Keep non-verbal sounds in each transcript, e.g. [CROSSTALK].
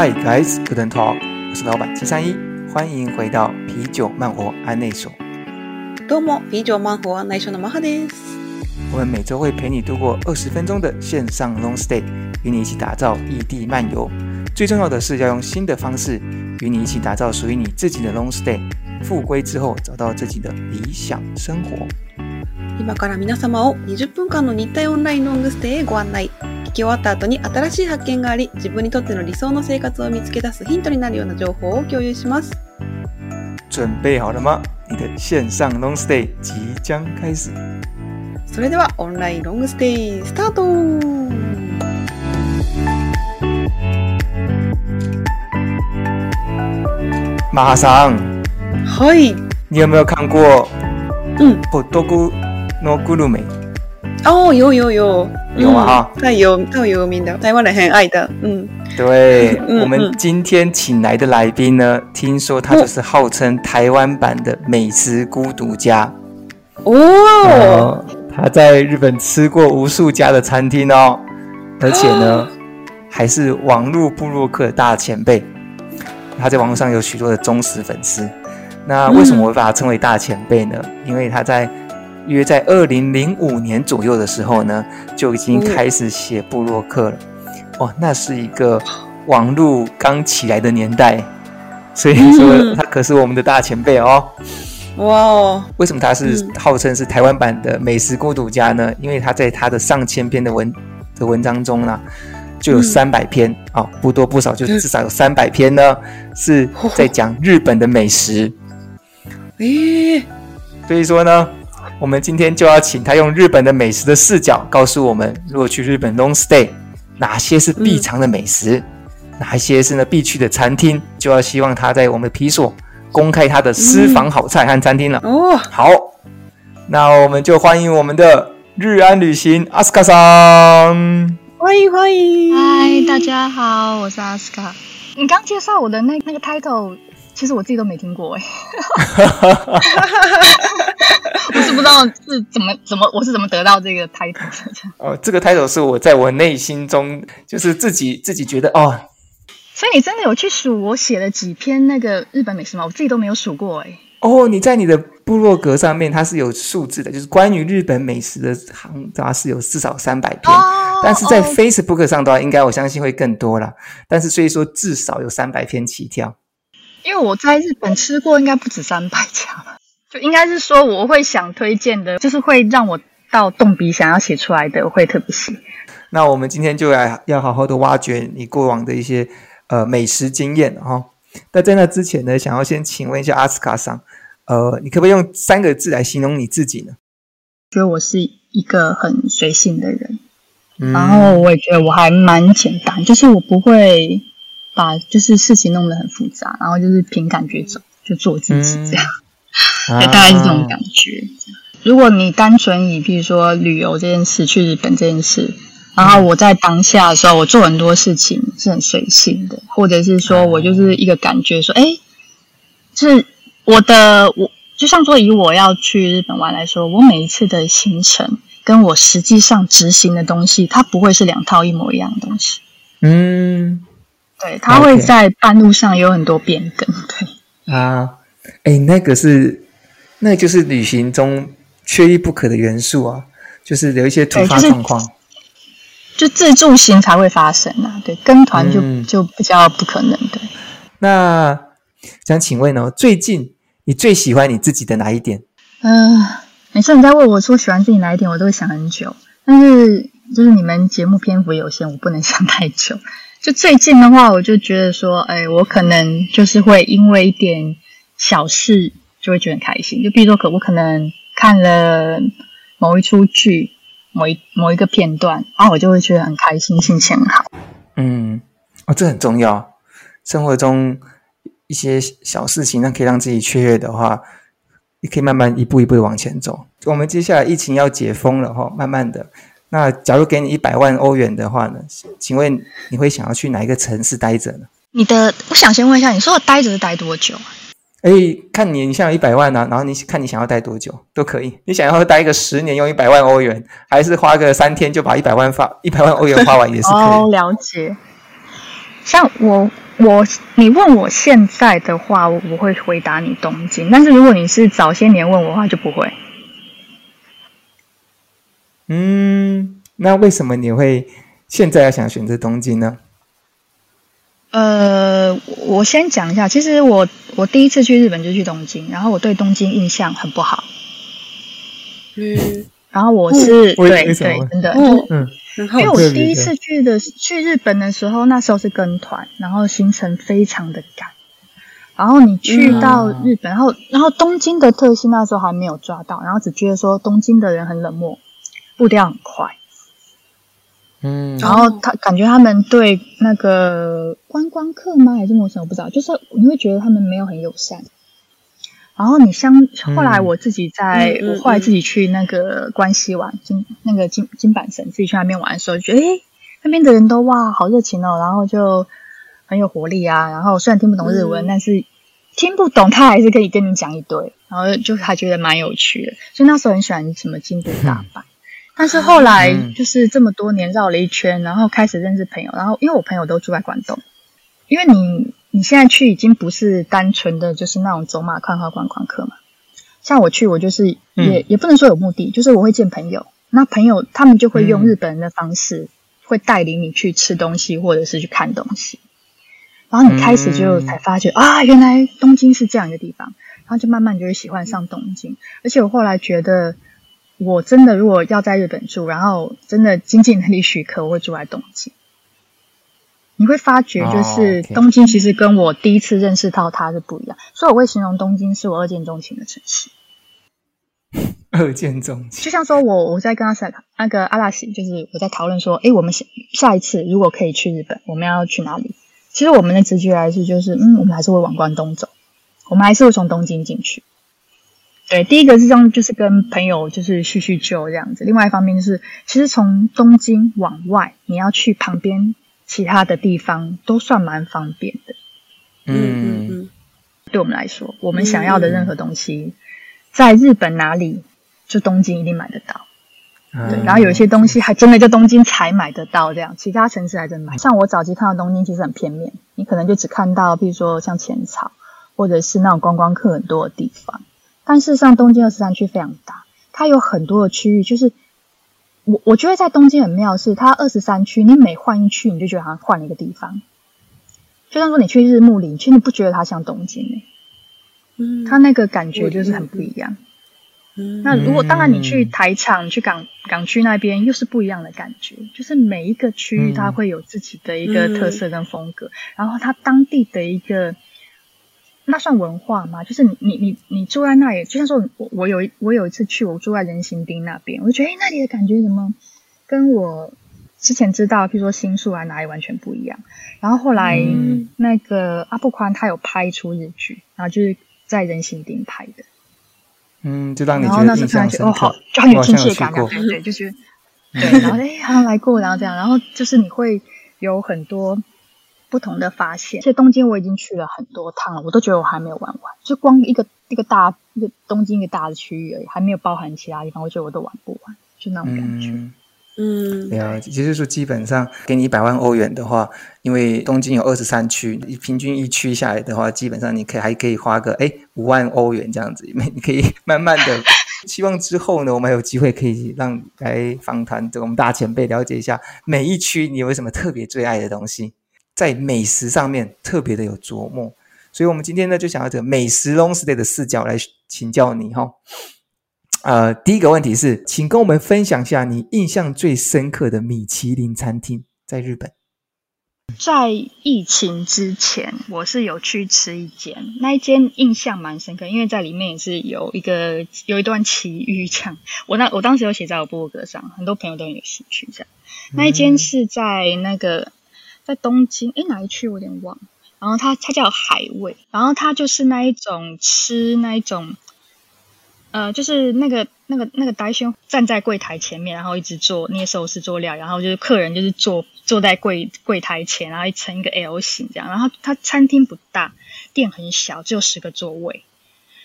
Hi guys, good talk。我是老板七三一，欢迎回到啤酒漫活案内所。どうも、啤酒漫活案内所のマハです。我们每周会陪你度过二十分钟的线上 long stay，与你一起打造异地漫游。最重要的是要用新的方式与你一起打造属于你自己的 long stay。复归之后，找到自己的理想生活。今から皆様を20分间の日体オンラインロングステイへご案内。 闻き终わった后に新しい発见があり、自分にとっての理想の生活を见つけ出すヒントになるような情报を共有します。准备好了吗？你的线上 long stay 即将开始。それではオンラインロングステイスタート。马哈桑，はい。你有没有看过？嗯。孤独のグルメ。哦，有有有。有啊哈，太有太有名的，台湾人很爱的。嗯，对，我们今天请来的来宾呢，听说他就是号称台湾版的美食孤独家。哦，他在日本吃过无数家的餐厅哦，而且呢，还是网络部落客大前辈。他在网络上有许多的忠实粉丝。那为什么我会把他称为大前辈呢？因为他在。约在二零零五年左右的时候呢，就已经开始写部落客了。哦，那是一个网络刚起来的年代，所以说他可是我们的大前辈哦。哇哦！为什么他是号称是台湾版的美食孤独家呢？因为他在他的上千篇的文的文章中呢，就有三百篇啊、哦，不多不少，就至少有三百篇呢，是在讲日本的美食。诶，所以说呢。我们今天就要请他用日本的美食的视角，告诉我们，如果去日本 long stay，哪些是必尝的美食，嗯、哪一些是呢必去的餐厅，就要希望他在我们的皮所公开他的私房好菜和餐厅了。哦、嗯，好，那我们就欢迎我们的日安旅行阿斯卡桑，欢迎欢迎，嗨，大家好，我是阿斯卡。你刚介绍我的那那个 title。其实我自己都没听过哎，[LAUGHS] 我是不知道是怎么怎么我是怎么得到这个 title 的。哦，这个 title 是我在我内心中就是自己自己觉得哦。所以你真的有去数我写了几篇那个日本美食吗？我自己都没有数过哎。哦，你在你的部落格上面它是有数字的，就是关于日本美食的行它是有至少三百篇，哦，但是在 Facebook 上的话，应该我相信会更多啦。但是所以说至少有三百篇起跳。因为我在日本吃过，应该不止三百家吧，就应该是说我会想推荐的，就是会让我到动笔想要写出来的，我会特别写。那我们今天就来要好好的挖掘你过往的一些呃美食经验哈、哦。那在那之前呢，想要先请问一下阿斯卡桑，呃，你可不可以用三个字来形容你自己呢？觉得我是一个很随性的人，嗯、然后我也觉得我还蛮简单，就是我不会。把就是事情弄得很复杂，然后就是凭感觉走，就做自己这样，[LAUGHS] 大概是这种感觉。啊、如果你单纯以，比如说旅游这件事，去日本这件事，然后我在当下的时候，我做很多事情是很随性的，或者是说我就是一个感觉说，哎、是我的我，就像说以我要去日本玩来说，我每一次的行程跟我实际上执行的东西，它不会是两套一模一样的东西。嗯。对，他会在半路上有很多变更。对啊，哎，那个是，那个、就是旅行中缺一不可的元素啊，就是有一些突发状况，就自助行才会发生啊。对，跟团就、嗯、就比较不可能的。那想请问哦，最近你最喜欢你自己的哪一点？嗯、呃，每次你在问我说喜欢自己哪一点，我都会想很久。但是就是你们节目篇幅有限，我不能想太久。就最近的话，我就觉得说，哎，我可能就是会因为一点小事就会觉得很开心。就比如说，可我可能看了某一出剧，某一某一个片段，然后我就会觉得很开心，心情很好。嗯，哦，这很重要。生活中一些小事情，那可以让自己雀跃的话，也可以慢慢一步一步往前走。我们接下来疫情要解封了哈，慢慢的。那假如给你一百万欧元的话呢？请问你会想要去哪一个城市待着呢？你的，我想先问一下，你说的待着是待多久啊？哎，看你，你像一百万啊，然后你看你想要待多久都可以。你想要待一个十年用一百万欧元，还是花个三天就把一百万发一百万欧元花完也是可以。哦，了解。像我我你问我现在的话，我不会回答你东京。但是如果你是早些年问我的话，就不会。嗯，那为什么你会现在要想选择东京呢？呃，我先讲一下，其实我我第一次去日本就去东京，然后我对东京印象很不好。嗯，然后我是、嗯、对对，真的，嗯嗯，因为我第一次去的去日本的时候，那时候是跟团，然后行程非常的赶，然后你去到日本，嗯、然后然后东京的特性那时候还没有抓到，然后只觉得说东京的人很冷漠，步调很快。嗯，然后他感觉他们对那个观光客吗，还是陌生？我不知道。就是你会觉得他们没有很友善。然后你像后来我自己在，嗯、我后来自己去那个关西玩，金那个金金板神自己去那边玩的时候，就觉得诶那边的人都哇好热情哦，然后就很有活力啊。然后虽然听不懂日文，嗯、但是听不懂他还是可以跟你讲一堆，然后就还觉得蛮有趣的。所以那时候很喜欢什么京都大阪。嗯但是后来就是这么多年绕了一圈，然后开始认识朋友，然后因为我朋友都住在关东，因为你你现在去已经不是单纯的就是那种走马看花观光客嘛，像我去我就是也、嗯、也不能说有目的，就是我会见朋友，那朋友他们就会用日本人的方式会带领你去吃东西或者是去看东西，然后你开始就才发觉啊，原来东京是这样一个地方，然后就慢慢就会喜欢上东京，而且我后来觉得。我真的如果要在日本住，然后真的经济能力许可，我会住在东京。你会发觉，就是东京其实跟我第一次认识到它是不一样，所以我会形容东京是我二见钟情的城市。二见钟情，就像说我我在跟阿萨那个阿拉西，就是我在讨论说，哎，我们下下一次如果可以去日本，我们要去哪里？其实我们的直觉还是就是，嗯，我们还是会往关东走，我们还是会从东京进去。对，第一个是这样，就是跟朋友就是叙叙旧这样子。另外一方面就是，其实从东京往外，你要去旁边其他的地方都算蛮方便的。嗯嗯嗯。对我们来说，我们想要的任何东西，在日本哪里，就东京一定买得到。对，然后有一些东西还真的在东京才买得到，这样其他城市还真买。像我早期看到东京，其实很片面，你可能就只看到，比如说像浅草，或者是那种观光客很多的地方。但事实上，东京二十三区非常大，它有很多的区域。就是我我觉得在东京很妙是，它二十三区，你每换一区，你就觉得好像换了一个地方。就像说你去日暮里，其实你不觉得它像东京诶？嗯，它那个感觉就是很不一样。嗯，那如果当然你去台场、去港港区那边，又是不一样的感觉。就是每一个区域，它会有自己的一个特色跟风格，然后它当地的一个。那算文化吗？就是你你你你住在那里，就像说我我有我有一次去，我住在人行町那边，我就觉得哎，那里的感觉怎么跟我之前知道，譬如说新宿啊哪里完全不一样。然后后来、嗯、那个阿布宽他有拍一出日剧，然后就是在人行町拍的，嗯，就让你觉得印象深刻，哦，好，就很有亲切感，对对，就是对，然后哎好像来过，然后这样，然后就是你会有很多。不同的发现，而且东京我已经去了很多趟了，我都觉得我还没有玩完，就光一个一个大一个东京一个大的区域而已，还没有包含其他地方，我觉得我都玩不完，就那种感觉。嗯，没有，也就是说，基本上给你一百万欧元的话，因为东京有二十三区，平均一区下来的话，基本上你可以还可以花个哎五万欧元这样子，你可以慢慢的。[LAUGHS] 希望之后呢，我们还有机会可以让来访谈这个我们大前辈，了解一下每一区你有什么特别最爱的东西。在美食上面特别的有琢磨，所以我们今天呢就想要这个美食 long stay 的视角来请教你哈。呃，第一个问题是，请跟我们分享一下你印象最深刻的米其林餐厅在日本。在疫情之前，我是有去吃一间，那一间印象蛮深刻，因为在里面也是有一个有一段奇遇这样。我那我当时有写在我部落格上，很多朋友都很有兴趣这样。那一间是在那个。在东京，诶，哪一区我有点忘。然后它它叫海味，然后它就是那一种吃那一种，呃，就是那个那个那个大轩站在柜台前面，然后一直做捏寿司做料，然后就是客人就是坐坐在柜柜台前，然后一成一个 L 型这样。然后它餐厅不大，店很小，只有十个座位。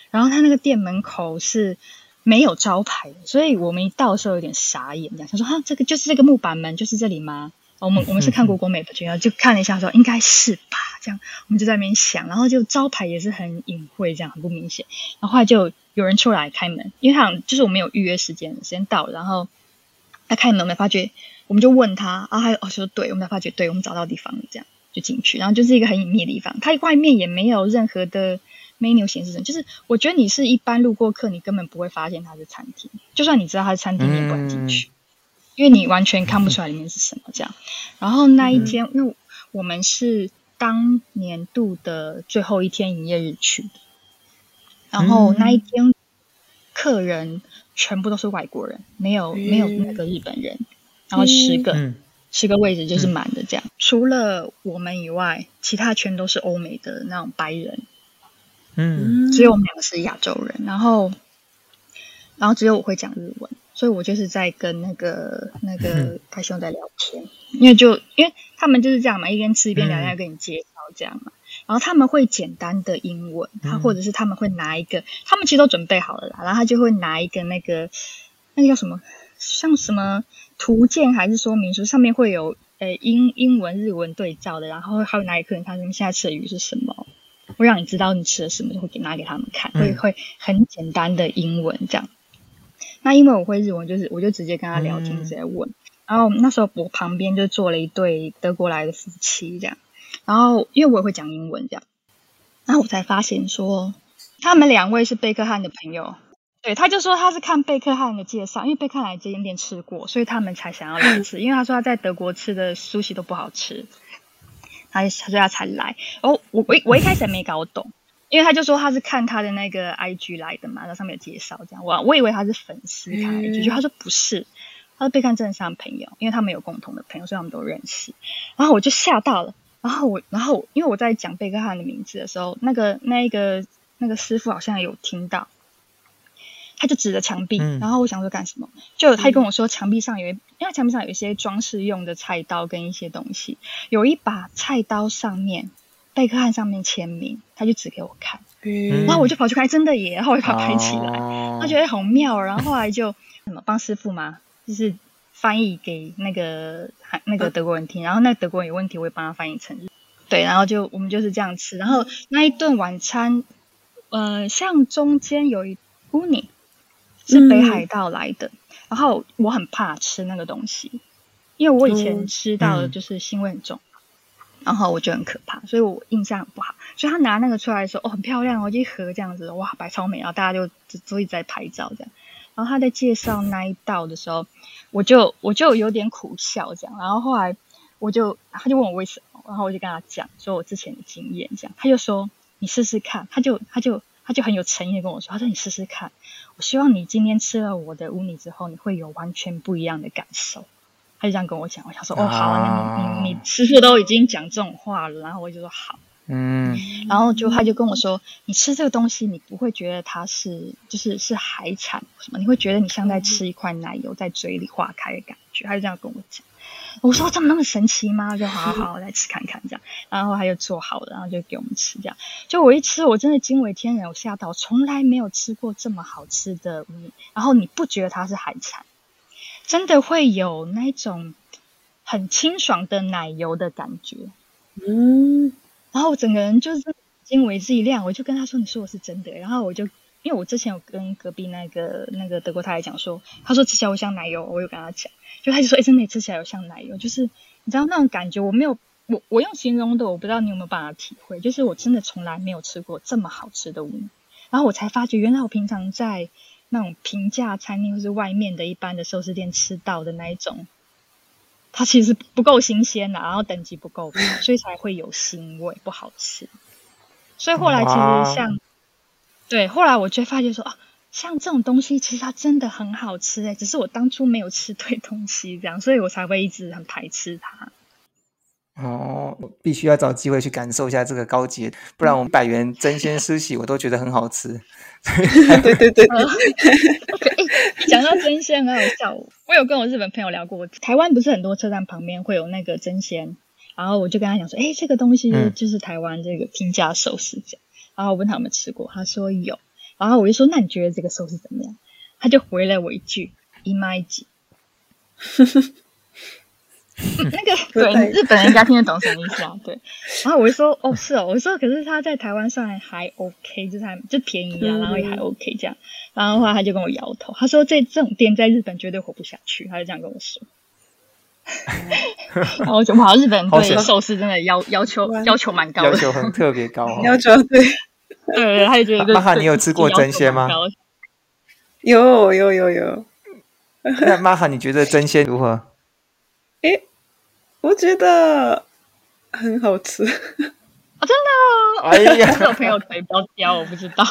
然后它那个店门口是没有招牌的，所以我们一到的时候有点傻眼，这样他说：“哈，这个就是这个木板门，就是这里吗？”我们我们是看国国美的剧，然后就看了一下说应该是吧，这样我们就在那边想，然后就招牌也是很隐晦，这样很不明显。然后后来就有人出来开门，因为他想就是我们有预约时间，时间到了，然后他开门，我们发觉，我们就问他，啊，他哦说对，我们才发觉对，我们找到地方了，这样就进去，然后就是一个很隐秘的地方，它外面也没有任何的 menu 显示什么，就是我觉得你是一般路过客，你根本不会发现它是餐厅，就算你知道它是餐厅，你也不敢进去。嗯因为你完全看不出来里面是什么这样，然后那一天，因为我们是当年度的最后一天营业日去的，然后那一天客人全部都是外国人，没有没有那个日本人，然后十个十个位置就是满的这样，除了我们以外，其他全都是欧美的那种白人，嗯，只有我们两个是亚洲人，然后然后只有我会讲日文。所以我就是在跟那个那个开兄在聊天，嗯、因为就因为他们就是这样嘛，一边吃一边聊天，跟你介绍这样嘛。嗯、然后他们会简单的英文，他或者是他们会拿一个，他们其实都准备好了啦，然后他就会拿一个那个那个叫什么，像什么图鉴还是说明书，上面会有呃英英文日文对照的，然后还有拿一个人，他们现在吃的鱼是什么，会让你知道你吃了什么，就会给拿给他们看，会会很简单的英文这样。那因为我会日文，就是我就直接跟他聊天，直接问。嗯、然后那时候我旁边就坐了一对德国来的夫妻，这样。然后因为我也会讲英文，这样。然后我才发现说，他们两位是贝克汉的朋友。对，他就说他是看贝克汉的介绍，因为贝克汉来这间店吃过，所以他们才想要来吃。因为他说他在德国吃的苏西都不好吃，他他说他才来。哦，我我我一开始也没搞懂。因为他就说他是看他的那个 IG 来的嘛，然后上面有介绍这样，我我以为他是粉丝看 IG，就他说不是，他说贝克汉真的朋友，因为他们有共同的朋友，所以他们都认识。然后我就吓到了，然后我然后因为我在讲贝克汉的名字的时候，那个那一个那个师傅好像有听到，他就指着墙壁，然后我想说干什么？就他跟我说墙壁上有一，因为墙壁上有一些装饰用的菜刀跟一些东西，有一把菜刀上面。贝克汉上面签名，他就指给我看，嗯、然后我就跑去看，真的耶，然后我就把它拍起来，他、哦、觉得好妙，然后后来就什么帮师傅嘛，就是翻译给那个那个德国人听，然后那个德国人有问题，我也帮他翻译成，对，然后就我们就是这样吃，然后那一顿晚餐，呃，像中间有一乌尼是北海道来的，嗯、然后我很怕吃那个东西，因为我以前吃到的就是腥味很重。嗯然后我觉得很可怕，所以我印象很不好。所以他拿那个出来的时候，哦，很漂亮哦，一盒这样子，哇，摆超美，然后大家就就所以在拍照这样。然后他在介绍那一道的时候，我就我就有点苦笑这样。然后后来我就他就问我为什么，然后我就跟他讲说我之前的经验这样。他就说你试试看，他就他就他就很有诚意的跟我说，他说你试试看，我希望你今天吃了我的乌尼之后，你会有完全不一样的感受。他就这样跟我讲，我想说哦好，那你你你师傅都已经讲这种话了，然后我就说好，嗯，然后就他就跟我说，你吃这个东西，你不会觉得它是就是是海产什么，你会觉得你像在吃一块奶油在嘴里化开的感觉。他就这样跟我讲，我说这么那么神奇吗？就好好好，我来吃看看这样，然后他就做好了，然后就给我们吃这样。就我一吃，我真的惊为天人，我吓到，从来没有吃过这么好吃的然后你不觉得它是海产？真的会有那种很清爽的奶油的感觉，嗯，然后我整个人就是惊为之一亮，我就跟他说：“你说我是真的。”然后我就因为我之前有跟隔壁那个那个德国太太讲说，他说吃起来会像奶油，我有跟他讲，就他就说：“哎，真的吃起来有像奶油，就是你知道那种感觉，我没有我我用形容的，我不知道你有没有办法体会，就是我真的从来没有吃过这么好吃的乌尼，然后我才发觉原来我平常在。”那种平价餐厅或是外面的一般的寿司店吃到的那一种，它其实不够新鲜的，然后等级不够高，所以才会有腥味，不好吃。所以后来其实像，对，后来我就发觉说啊，像这种东西其实它真的很好吃诶，只是我当初没有吃对东西这样，所以我才会一直很排斥它。哦，我必须要找机会去感受一下这个高级，不然我们百元争鲜寿司我都觉得很好吃。[LAUGHS] 对对对对。[LAUGHS] 讲到争鲜很好笑，我有跟我日本朋友聊过，台湾不是很多车站旁边会有那个争鲜，然后我就跟他讲说，哎，这个东西就是台湾这个平价寿司这样，然后我问他有没有吃过，他说有，然后我就说，那你觉得这个寿司怎么样？他就回了我一句，いまいち。 那个 [LAUGHS] 对日本人应该听得懂什么意思啊？[LAUGHS] 对。然后我就说哦是哦，我说可是他在台湾算还 OK，就是还就便宜啊，然后也还 OK 这样。然后后来他就跟我摇头，他说这这种店在日本绝对活不下去，他就这样跟我说。[LAUGHS] 然后我就跑日本对寿司真的要要求要求蛮高的，要求很特别高，哦，要求对。对，他就觉得。玛哈，你有吃过真鲜吗？有有有有。那玛哈，你觉得真鲜如何？诶，我觉得很好吃。啊、哦，真的、哦？哎呀，是 [LAUGHS] 我朋友腿比较刁，我不知道。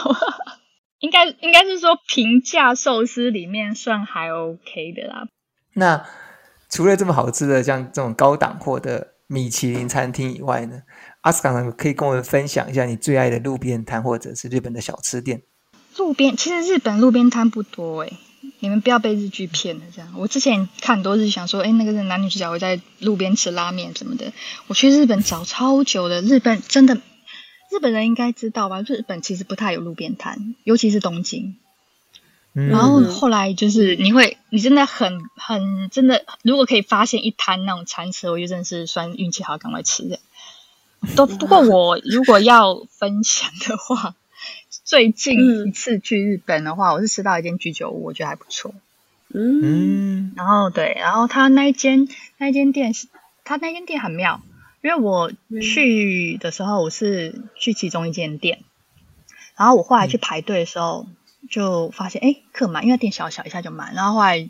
[LAUGHS] 应该应该是说平价寿司里面算还 OK 的啦。那除了这么好吃的像这种高档货的米其林餐厅以外呢？阿斯卡可以跟我们分享一下你最爱的路边摊或者是日本的小吃店。路边其实日本路边摊不多哎，你们不要被日剧骗了。这样，我之前看很多日剧，想说，哎，那个是男女主角会在路边吃拉面什么的。我去日本找超久的，日本真的，日本人应该知道吧？日本其实不太有路边摊，尤其是东京。嗯、然后后来就是你会，你真的很很真的，如果可以发现一摊那种餐车，我就真的是算运气好，赶快吃的。都不过，我如果要分享的话，最近一次去日本的话，我是吃到一间居酒屋，我觉得还不错。嗯，然后对，然后他那一间那一间店是，他那间店很妙，因为我去的时候我是去其中一间店，然后我后来去排队的时候就发现，哎，客满，因为店小小一下就满，然后后来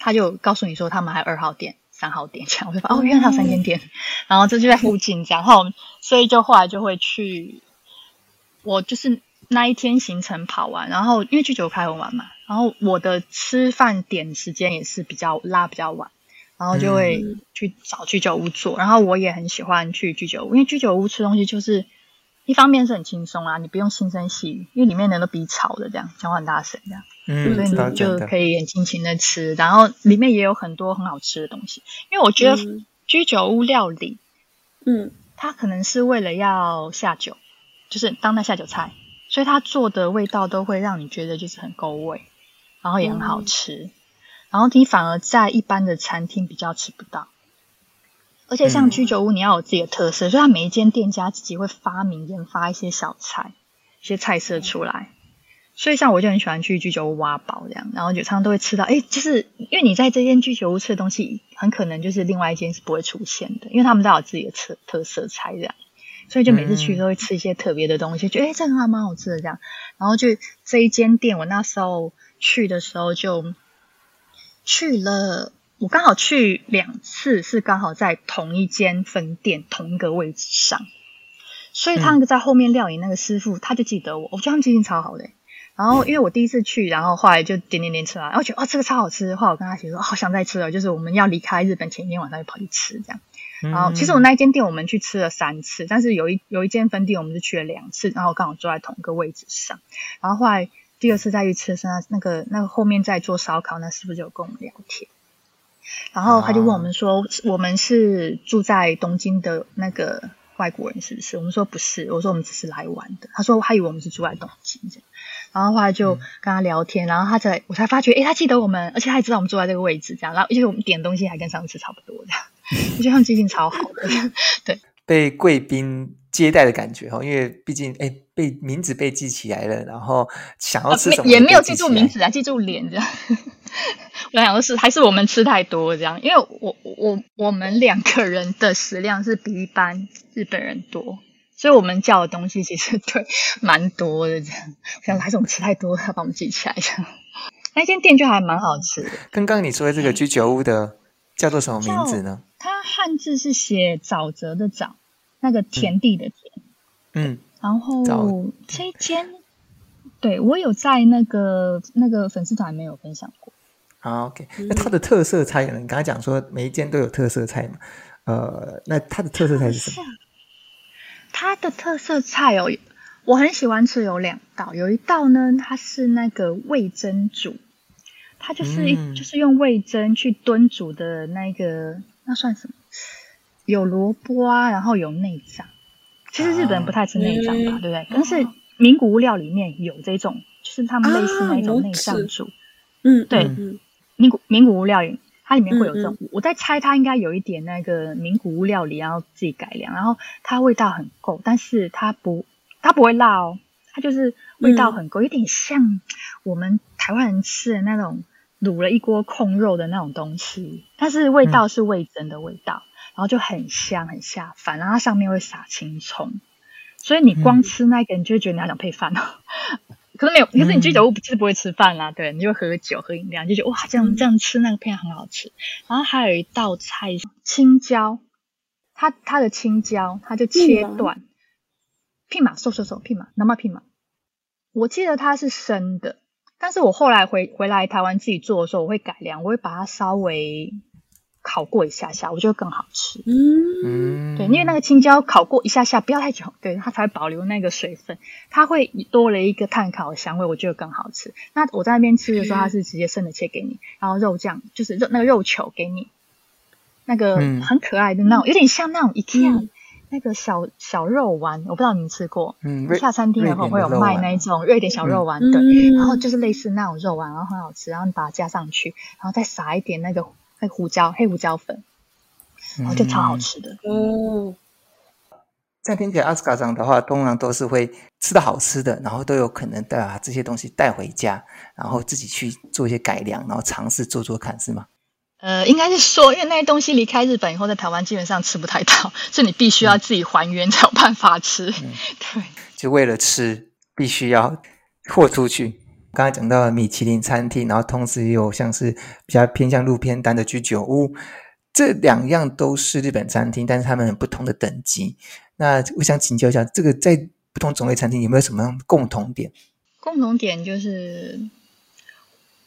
他就告诉你说他们还有二号店。三号店这样，我就发哦，原来他有三间店，然后这就在附近这样，然后所以就后来就会去，我就是那一天行程跑完，然后因为居酒屋开很晚嘛，然后我的吃饭点时间也是比较拉比较晚，然后就会去找居酒屋坐，然后我也很喜欢去居酒屋，因为居酒屋吃东西就是一方面是很轻松啊，你不用轻声细语，因为里面人都比吵的这样，讲话很大声这样。嗯，所以你就可以很尽情的吃，然后里面也有很多很好吃的东西。因为我觉得居酒屋料理，嗯，它可能是为了要下酒，就是当那下酒菜，所以它做的味道都会让你觉得就是很够味，然后也很好吃。嗯、然后你反而在一般的餐厅比较吃不到，而且像居酒屋你要有自己的特色，嗯、所以它每一间店家自己会发明研发一些小菜、一些菜色出来。所以像我就很喜欢去居酒屋挖宝这样，然后就常常都会吃到，哎，就是因为你在这间居酒屋吃的东西，很可能就是另外一间是不会出现的，因为他们都有自己的特特色菜这样，所以就每次去都会吃一些特别的东西，就觉得哎，这个还蛮好吃的这样。然后就这一间店，我那时候去的时候就去了，我刚好去两次，是刚好在同一间分店同一个位置上，所以他那个在后面料理那个师傅，他就记得我，我觉得他们记性超好的。然后因为我第一次去，然后后来就点点点吃完，然后觉得哦这个超好吃，后来我跟他说好想再吃了，就是我们要离开日本前一天晚上就跑去吃这样。然后其实我那一间店我们去吃了三次，但是有一有一间分店我们是去了两次，然后刚好坐在同一个位置上。然后后来第二次再去吃的时候，那个那个后面在做烧烤，那师傅就有跟我们聊天，然后他就问我们说我们是住在东京的那个外国人是不是？我们说不是，我说我们只是来玩的。他说他以为我们是住在东京这样。然后后来就跟他聊天，嗯、然后他才我才发觉，哎，他记得我们，而且他也知道我们坐在这个位置，这样，然后而且我们点的东西还跟上次差不多，这样，我觉得他们记性超好的，对，[LAUGHS] 被贵宾接待的感觉哈，因为毕竟诶被名字被记起来了，然后想要吃什么也没有记住名字啊，记住脸这样。[LAUGHS] 我想的是还是我们吃太多这样，因为我我我们两个人的食量是比一般日本人多。所以我们叫的东西其实 [LAUGHS] 对蛮多的，这样，我想还是我们吃太多，要把我们记起来这样。那间店就还蛮好吃的。刚刚你说的这个居酒屋的叫做什么名字呢？它汉字是写沼泽的沼，那个田地的田。嗯。然后这一间，对我有在那个那个粉丝团没有分享过。好，OK。那它的特色菜呢？你刚才讲说每一间都有特色菜嘛？呃，那它的特色菜是什么？它的特色菜哦，我很喜欢吃有两道，有一道呢，它是那个味噌煮，它就是一、嗯、就是用味噌去炖煮的那个，那算什么？有萝卜啊，然后有内脏。其实日本人不太吃内脏吧，啊、对不对？但是名古屋料里面有这种，就是他们类似那种内脏煮。嗯，对，名古名古屋料理。它里面会有这种，嗯嗯我在猜它应该有一点那个名古屋料理，然后自己改良，然后它味道很够，但是它不它不会辣哦，它就是味道很够，有点像我们台湾人吃的那种卤了一锅控肉的那种东西，但是味道是味噌的味道，然后就很香很下饭，然后它上面会撒青葱，所以你光吃那个，你就会觉得你要想配饭哦。[LAUGHS] 可是没有，可是你居酒屋不是不会吃饭啦，对，你就喝酒喝饮料，你就觉得哇，这样这样吃那个片很好吃。然后还有一道菜青椒，它它的青椒它就切断，嗯、屁马瘦瘦瘦屁马，那么屁马，我记得它是生的，但是我后来回回来台湾自己做的时候，我会改良，我会把它稍微。烤过一下下，我觉得更好吃。嗯，对，因为那个青椒烤过一下下，不要太久，对，它才会保留那个水分，它会多了一个炭烤的香味，我觉得更好吃。那我在那边吃的时候，它是直接生的切给你，然后肉酱就是肉那个肉球给你，那个很可爱的那种，有点像那种 IKEA 那个小小肉丸，我不知道你们吃过。嗯，下餐厅然后会有卖那一种瑞典小肉丸，对，然后就是类似那种肉丸，然后很好吃，然后你把它加上去，然后再撒一点那个。黑胡椒，黑胡椒粉，然后就超好吃的。嗯，这样听起来，阿斯卡上的话，通常都是会吃到好吃的，然后都有可能把这些东西带回家，然后自己去做一些改良，然后尝试做做看，是吗？呃，应该是说，因为那些东西离开日本以后，在台湾基本上吃不太到，所以你必须要自己还原才有办法吃。嗯、[LAUGHS] 对，就为了吃，必须要豁出去。刚才讲到米其林餐厅，然后同时也有像是比较偏向路边摊的居酒屋，这两样都是日本餐厅，但是他们有不同的等级。那我想请教一下，这个在不同种类餐厅有没有什么共同点？共同点就是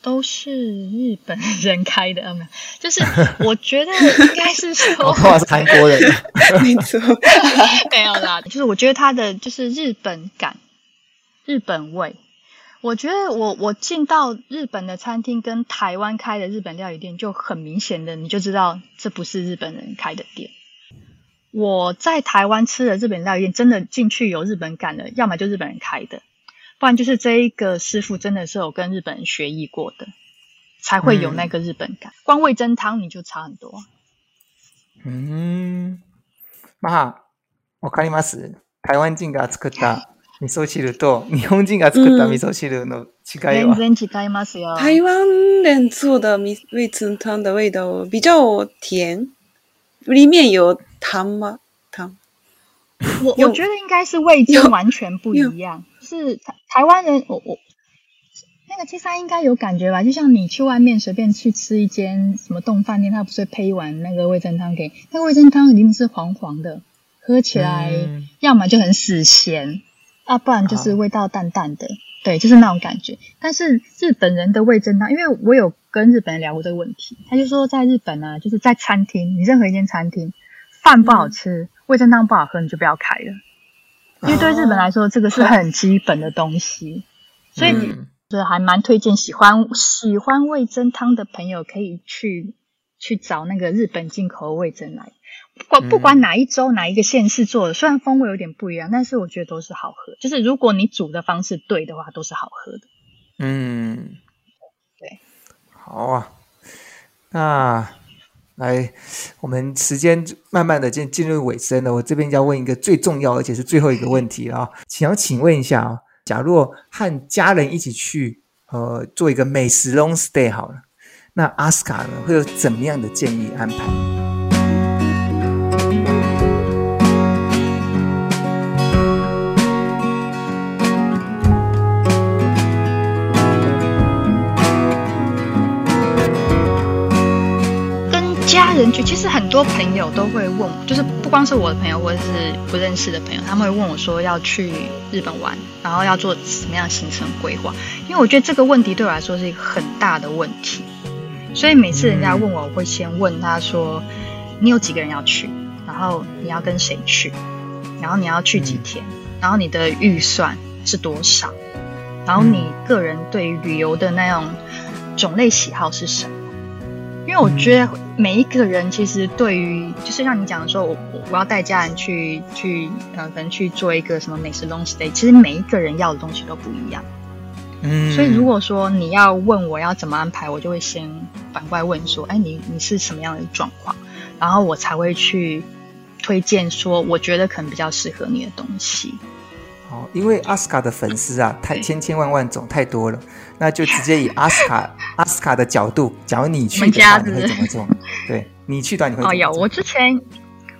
都是日本人开的，没有？就是 [LAUGHS] 我觉得应该是说，我话是韩国人，没错，[LAUGHS] 没有啦。就是我觉得它的就是日本感，日本味。我觉得我我进到日本的餐厅跟台湾开的日本料理店就很明显的，你就知道这不是日本人开的店。我在台湾吃的日本料理店真的进去有日本感的，要么就日本人开的，不然就是这一个师傅真的是有跟日本人学艺过的，才会有那个日本感。嗯、光味噌汤你就差很多。嗯，まあ、わかります。台湾人が作った。味噌汁と[LAUGHS] 日本人が作った味噌汁の违いは、全然违いますよ。台湾人做的味噌汤的味道比较甜，里面有糖吗？糖？我我觉得应该是味噌完全不一样。 是台台湾人，我我那个七三应该有感觉吧？就像你去外面随便去吃一间什么冻饭店，他不是会配一碗那个味噌汤给你？那个味噌汤一定是黄黄的，喝起来要么就很死咸。啊，不然就是味道淡淡的，对，就是那种感觉。但是日本人的味噌汤，因为我有跟日本人聊过这个问题，他就说在日本呢，就是在餐厅，你任何一间餐厅，饭不好吃，嗯、味噌汤不好喝，你就不要开了。因为对日本来说，这个是很基本的东西，所以就是还蛮推荐喜欢喜欢味噌汤的朋友可以去去找那个日本进口的味噌来。不管不管哪一州哪一个县市做的，虽然风味有点不一样，但是我觉得都是好喝。就是如果你煮的方式对的话，都是好喝的。嗯，对，好啊。那来，我们时间慢慢的进进入尾声了。我这边要问一个最重要而且是最后一个问题啊，想请问一下啊，假若和家人一起去，呃，做一个美食 long stay 好了，那阿斯卡呢会有怎么样的建议安排？其实很多朋友都会问，就是不光是我的朋友，或者是不认识的朋友，他们会问我说要去日本玩，然后要做什么样的行程规划？因为我觉得这个问题对我来说是一个很大的问题，所以每次人家问我，我会先问他说：“你有几个人要去？然后你要跟谁去？然后你要去几天？然后你的预算是多少？然后你个人对于旅游的那种种类喜好是什么？”因为我觉得每一个人其实对于，就是像你讲的说，我我要带家人去去呃，可能去做一个什么美食 long stay，其实每一个人要的东西都不一样。嗯，所以如果说你要问我要怎么安排，我就会先反过来问说，哎，你你是什么样的状况，然后我才会去推荐说我觉得可能比较适合你的东西。哦，因为阿斯卡的粉丝啊，太千千万万种太多了，那就直接以阿斯卡 [LAUGHS] 阿斯卡的角度，假如你去的话，你会怎么做？[LAUGHS] 对，你去的话你会怎么做？哦，有，我之前。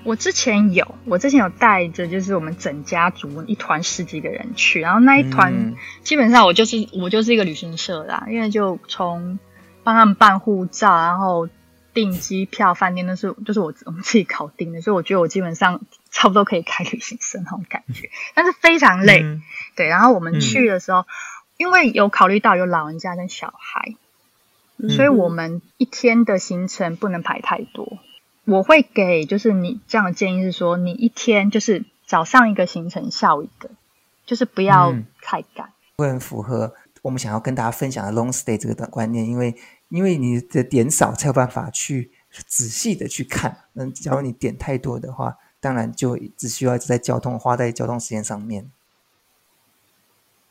我之前有，我之前有带着，就是我们整家族一团十几个人去，然后那一团基本上我就是我就是一个旅行社啦，因为就从帮他们办护照，然后订机票、饭店都是就是我我们自己搞定的，所以我觉得我基本上差不多可以开旅行社那种感觉，但是非常累，嗯、对。然后我们去的时候，嗯、因为有考虑到有老人家跟小孩，所以我们一天的行程不能排太多。我会给就是你这样的建议是说，你一天就是早上一个行程，下午一个，就是不要太赶，嗯，会很符合我们想要跟大家分享的 long stay 这个观念，因为因为你的点少才有办法去仔细的去看。那假如你点太多的话，当然就只需要在交通花在交通时间上面。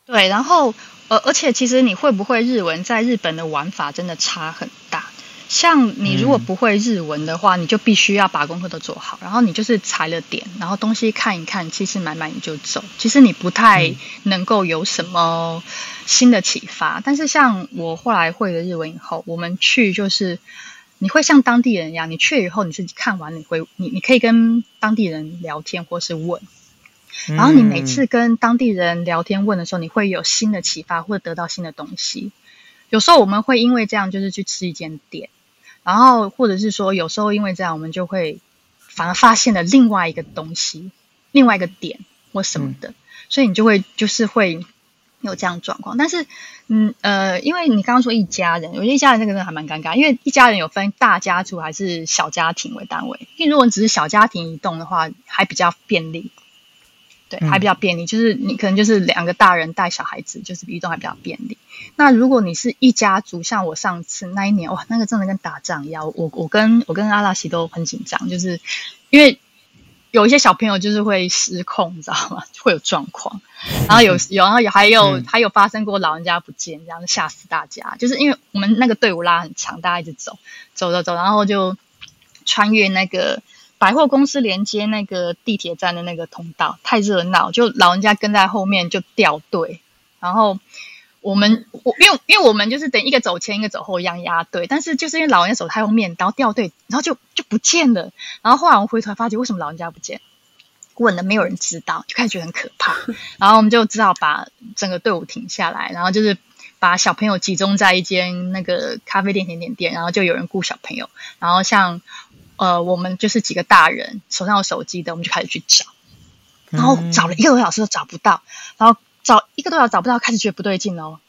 对，然后呃，而且其实你会不会日文，在日本的玩法真的差很大。像你如果不会日文的话，嗯、你就必须要把功课都做好，然后你就是踩了点，然后东西看一看，其实买买你就走。其实你不太能够有什么新的启发。嗯、但是像我后来会了日文以后，我们去就是你会像当地人一样，你去了以后你自己看完，你会你你可以跟当地人聊天或是问，然后你每次跟当地人聊天问的时候，你会有新的启发或者得到新的东西。有时候我们会因为这样就是去吃一间店。然后，或者是说，有时候因为这样，我们就会反而发现了另外一个东西，另外一个点或什么的，嗯、所以你就会就是会有这样状况。但是，嗯呃，因为你刚刚说一家人，我觉得一家人这个真的还蛮尴尬，因为一家人有分大家族还是小家庭为单位。因为如果你只是小家庭移动的话，还比较便利。对，还比较便利，就是你可能就是两个大人带小孩子，就是移动还比较便利。那如果你是一家族，像我上次那一年，哇，那个真的跟打仗一样。我我跟我跟阿拉西都很紧张，就是因为有一些小朋友就是会失控，你知道吗？[LAUGHS] 会有状况。然后有 [LAUGHS] 有然后有还有、嗯、还有发生过老人家不见，这样吓死大家。就是因为我们那个队伍拉很长，大家一直走走走走，然后就穿越那个。百货公司连接那个地铁站的那个通道太热闹，就老人家跟在后面就掉队，然后我们我因为因为我们就是等一个走前一个走后一样压队，但是就是因为老人家走太后面，然后掉队，然后就就不见了。然后后来我们回头发觉为什么老人家不见，问了没有人知道，就开始觉得很可怕。[LAUGHS] 然后我们就只好把整个队伍停下来，然后就是把小朋友集中在一间那个咖啡店甜点店，然后就有人雇小朋友，然后像。呃，我们就是几个大人手上有手机的，我们就开始去找，然后找了一个多小时都找不到，然后找一个多小时找不到，开始觉得不对劲哦，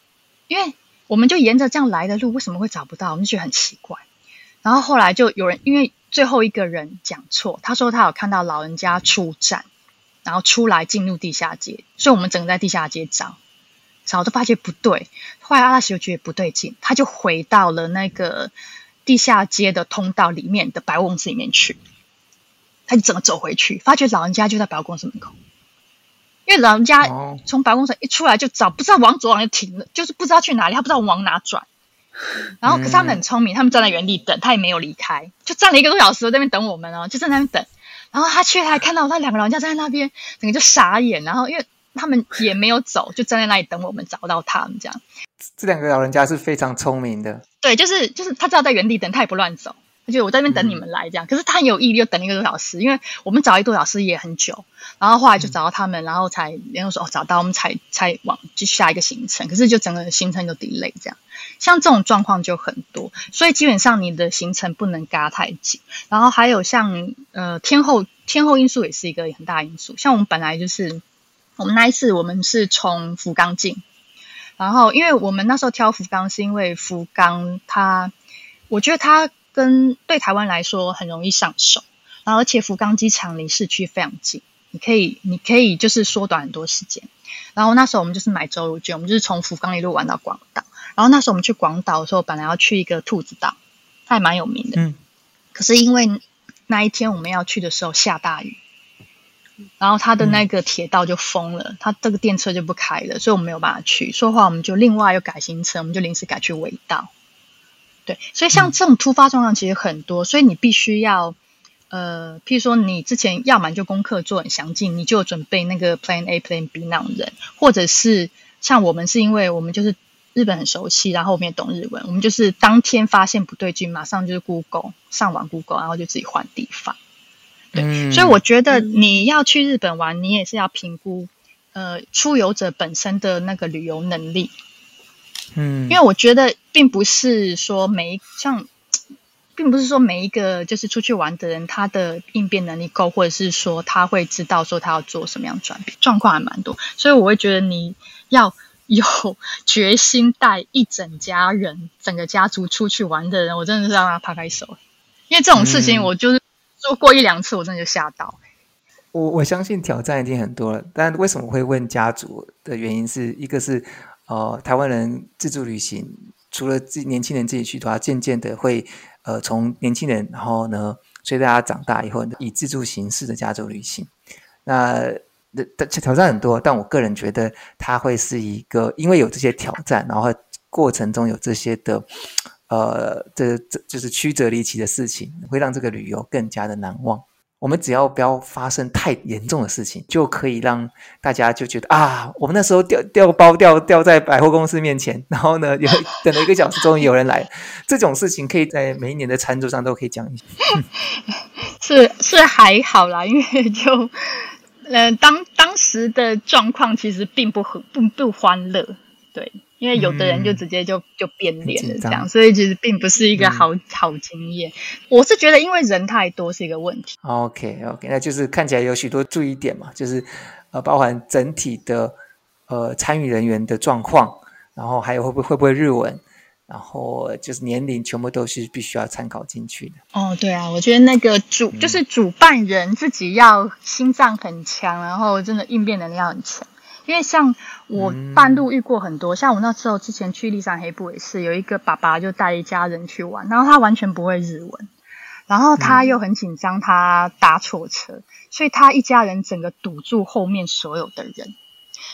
因为我们就沿着这样来的路，为什么会找不到？我们就觉得很奇怪。然后后来就有人，因为最后一个人讲错，他说他有看到老人家出站，然后出来进入地下街，所以我们整个在地下街找，找都发觉不对。后来阿拉西就觉得不对劲，他就回到了那个。地下街的通道里面的百货公司里面去，他就怎么走回去？发觉老人家就在百货公司门口，因为老人家从白宫城一出来就找，不知道往左往右停了，就是不知道去哪里，他不知道往哪转。然后可是他们很聪明，他们站在原地等，他也没有离开，就站了一个多小时在那边等我们哦，就在那边等。然后他去，他还看到他两个老人家站在那边，整个就傻眼。然后因为他们也没有走，就站在那里等我们找到他们这样。这两个老人家是非常聪明的。对，就是就是他知道在原地等，他也不乱走。而且我在那边等你们来这样，嗯、可是他很有毅力，又等了一个多小时，因为我们找一个多小时也很久。然后后来就找到他们，嗯、然后才联络说哦找到，我们才才往就下一个行程。可是就整个行程就 delay 这样，像这种状况就很多，所以基本上你的行程不能嘎太紧。然后还有像呃天后天后因素也是一个很大因素。像我们本来就是我们那一次我们是从福冈进。然后，因为我们那时候挑福冈，是因为福冈它，我觉得它跟对台湾来说很容易上手，然后而且福冈机场离市区非常近，你可以你可以就是缩短很多时间。然后那时候我们就是买周游券，我们就是从福冈一路玩到广岛。然后那时候我们去广岛的时候，本来要去一个兔子岛，它还蛮有名的。嗯。可是因为那一天我们要去的时候下大雨，然后它的那个铁道就封了，它这个电车就不开了，所以我们没有办法去。说话我们就另外又改行程，我们就临时改去尾道。对，所以像这种突发状况其实很多，所以你必须要，呃，譬如说你之前要么就功课做很详尽，你就准备那个 Plan A、Plan B 那种人，或者是像我们是因为我们就是日本很熟悉，然后我们也懂日文，我们就是当天发现不对劲，马上就是 Google 上网 Google，然后就自己换地方。对，嗯、所以我觉得你要去日本玩，你也是要评估，呃，出游者本身的那个旅游能力。嗯，因为我觉得并不是说每一像，并不是说每一个就是出去玩的人，他的应变能力够，或者是说他会知道说他要做什么样转变，状况还蛮多。所以我会觉得你要有决心带一整家人、整个家族出去玩的人，我真的是让他拍拍手，因为这种事情我就是做过一两次，我真的就吓到。我我相信挑战已经很多了，但为什么会问家族的原因是一个是。呃，台湾人自助旅行，除了自年轻人自己去的话，渐渐的会呃从年轻人，然后呢，随着大家长大以后，以自助形式的家族旅行，那的挑战很多，但我个人觉得它会是一个，因为有这些挑战，然后过程中有这些的呃，这这就是曲折离奇的事情，会让这个旅游更加的难忘。我们只要不要发生太严重的事情，就可以让大家就觉得啊，我们那时候掉掉包掉掉在百货公司面前，然后呢，有等了一个小时，终于有人来。这种事情可以在每一年的餐桌上都可以讲一下。[LAUGHS] 是是还好啦，因为就呃当当时的状况其实并不很不不欢乐，对。因为有的人就直接就、嗯、就变脸了，这样，所以其实并不是一个好、嗯、好经验。我是觉得，因为人太多是一个问题。OK OK，那就是看起来有许多注意点嘛，就是呃，包含整体的呃参与人员的状况，然后还有会不会会不会日文，然后就是年龄，全部都是必须要参考进去的。哦，对啊，我觉得那个主、嗯、就是主办人自己要心脏很强，然后真的应变能力要很强。因为像我半路遇过很多，嗯、像我那时候之前去立山黑部也是，有一个爸爸就带一家人去玩，然后他完全不会日文，然后他又很紧张，他搭错车，嗯、所以他一家人整个堵住后面所有的人，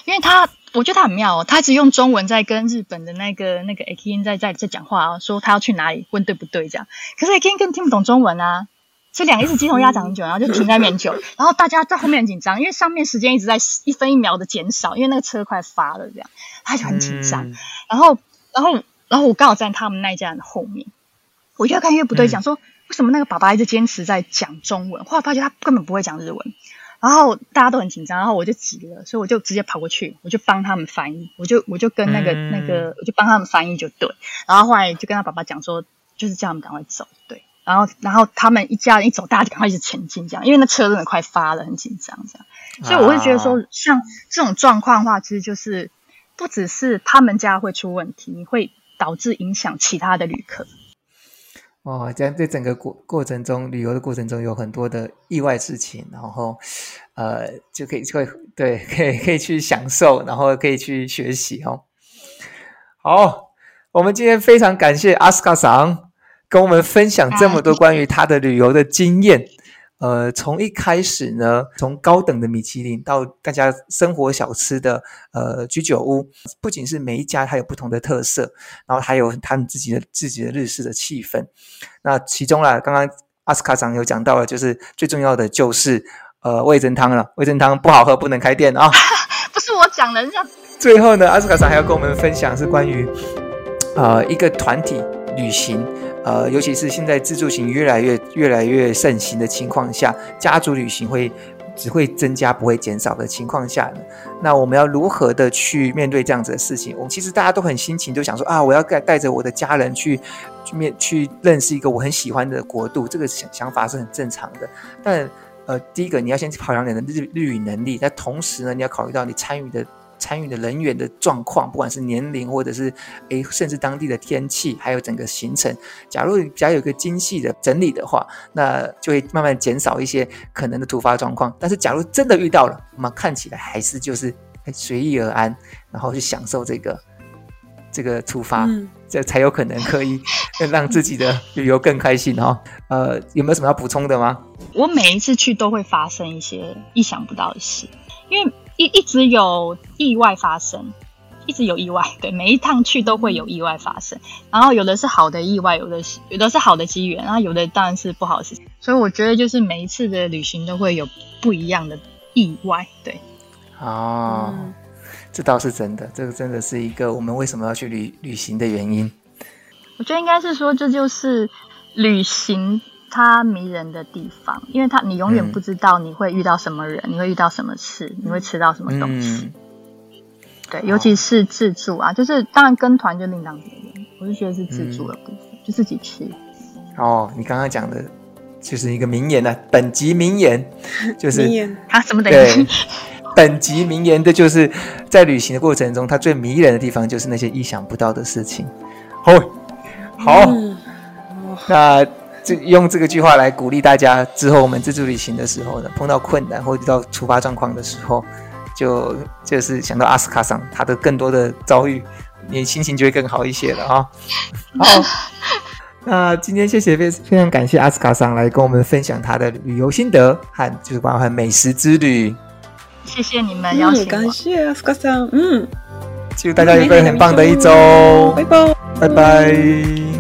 因为他我觉得他很妙哦，他只用中文在跟日本的那个那个 Akin 在在在讲话啊，说他要去哪里，问对不对这样，可是 Akin 根本听不懂中文啊。所以两个一直鸡同鸭讲很久，然后就停在那边久，然后大家在后面很紧张，因为上面时间一直在一分一秒的减少，因为那个车快发了，这样他就很紧张。嗯、然后，然后，然后我刚好在他们那一家人的后面，我越看越不对，讲说为什么那个爸爸一直坚持在讲中文，后来发现他根本不会讲日文，然后大家都很紧张，然后我就急了，所以我就直接跑过去，我就帮他们翻译，我就我就跟那个、嗯、那个，我就帮他们翻译就对，然后后来就跟他爸爸讲说，就是叫他们赶快走，对。然后，然后他们一家人一走，大家就赶快一直前进，这样，因为那车真的快发了，很紧张，这样。所以我会觉得说，像这种状况的话，其实就是不只是他们家会出问题，你会导致影响其他的旅客。哦，这样在整个过过程中，旅游的过程中有很多的意外事情，然后呃，就可以会对，可以可以去享受，然后可以去学习哦。好，我们今天非常感谢阿斯卡桑。跟我们分享这么多关于他的旅游的经验，呃，从一开始呢，从高等的米其林到大家生活小吃的呃居酒屋，不仅是每一家它有不同的特色，然后还有他们自己的自己的日式的气氛。那其中啦，刚刚阿斯卡长有讲到了，就是最重要的就是呃味噌汤了，味噌汤不好喝不能开店啊。[LAUGHS] 不是我讲的，人家。最后呢，阿斯卡长还要跟我们分享是关于呃一个团体旅行。呃，尤其是现在自助型越来越越来越盛行的情况下，家族旅行会只会增加不会减少的情况下呢，那我们要如何的去面对这样子的事情？我们其实大家都很心情，就想说啊，我要带带着我的家人去去面去认识一个我很喜欢的国度，这个想想法是很正常的。但呃，第一个你要先考量你的日日语能力，但同时呢，你要考虑到你参与的。参与的人员的状况，不管是年龄，或者是诶，甚至当地的天气，还有整个行程。假如比较有一个精细的整理的话，那就会慢慢减少一些可能的突发状况。但是，假如真的遇到了，我们看起来还是就是随遇而安，然后去享受这个这个出发，嗯、这才有可能可以 [LAUGHS] 让自己的旅游更开心哈。呃，有没有什么要补充的吗？我每一次去都会发生一些意想不到的事，因为一一直有意外发生，一直有意外。对，每一趟去都会有意外发生，然后有的是好的意外，有的是有的是好的机缘，然后有的当然是不好的事情。所以我觉得就是每一次的旅行都会有不一样的意外。对，哦。嗯这倒是真的，这个真的是一个我们为什么要去旅旅行的原因。我觉得应该是说，这就是旅行它迷人的地方，因为它你永远不知道你会遇到什么人，嗯、你会遇到什么事，你会吃到什么东西。嗯、对，尤其是自助啊，就是当然跟团就另当别论，我是觉得是自助的部分，嗯、就自己吃。哦，你刚刚讲的就是一个名言呢、啊，本集名言 [LAUGHS] 就是名言啊，什么等于？本集名言的就是，在旅行的过程中，它最迷人的地方就是那些意想不到的事情。好，好，嗯、那这用这个句话来鼓励大家，之后我们自助旅行的时候呢，碰到困难或者遇到突发状况的时候，就就是想到阿斯卡桑他的更多的遭遇，你心情就会更好一些了啊。[LAUGHS] 好，那今天谢谢非非常感谢阿斯卡桑来跟我们分享他的旅游心得和就是包含美食之旅。谢谢你们邀请我。感谢阿斯卡桑。嗯，祝大家有一个很棒的一周。拜拜，拜拜。